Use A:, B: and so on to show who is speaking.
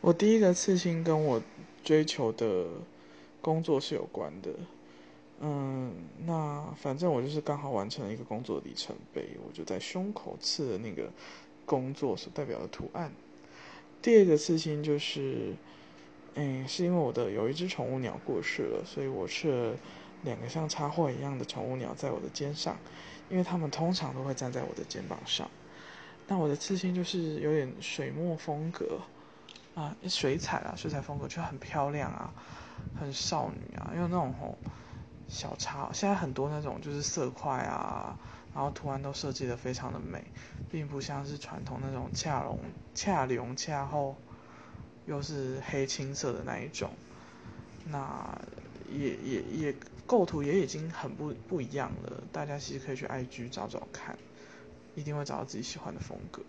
A: 我第一个刺青跟我追求的工作是有关的，嗯，那反正我就是刚好完成了一个工作里程碑，我就在胸口刺了那个工作所代表的图案。第二个刺青就是，哎，是因为我的有一只宠物鸟过世了，所以我刺了两个像插画一样的宠物鸟在我的肩上，因为它们通常都会站在我的肩膀上。那我的刺青就是有点水墨风格。啊，水彩啊，水彩风格就很漂亮啊，很少女啊，因为那种吼小插，现在很多那种就是色块啊，然后图案都设计的非常的美，并不像是传统那种恰龙恰龙恰后又是黑青色的那一种，那也也也构图也已经很不不一样了，大家其实可以去 IG 找找看，一定会找到自己喜欢的风格。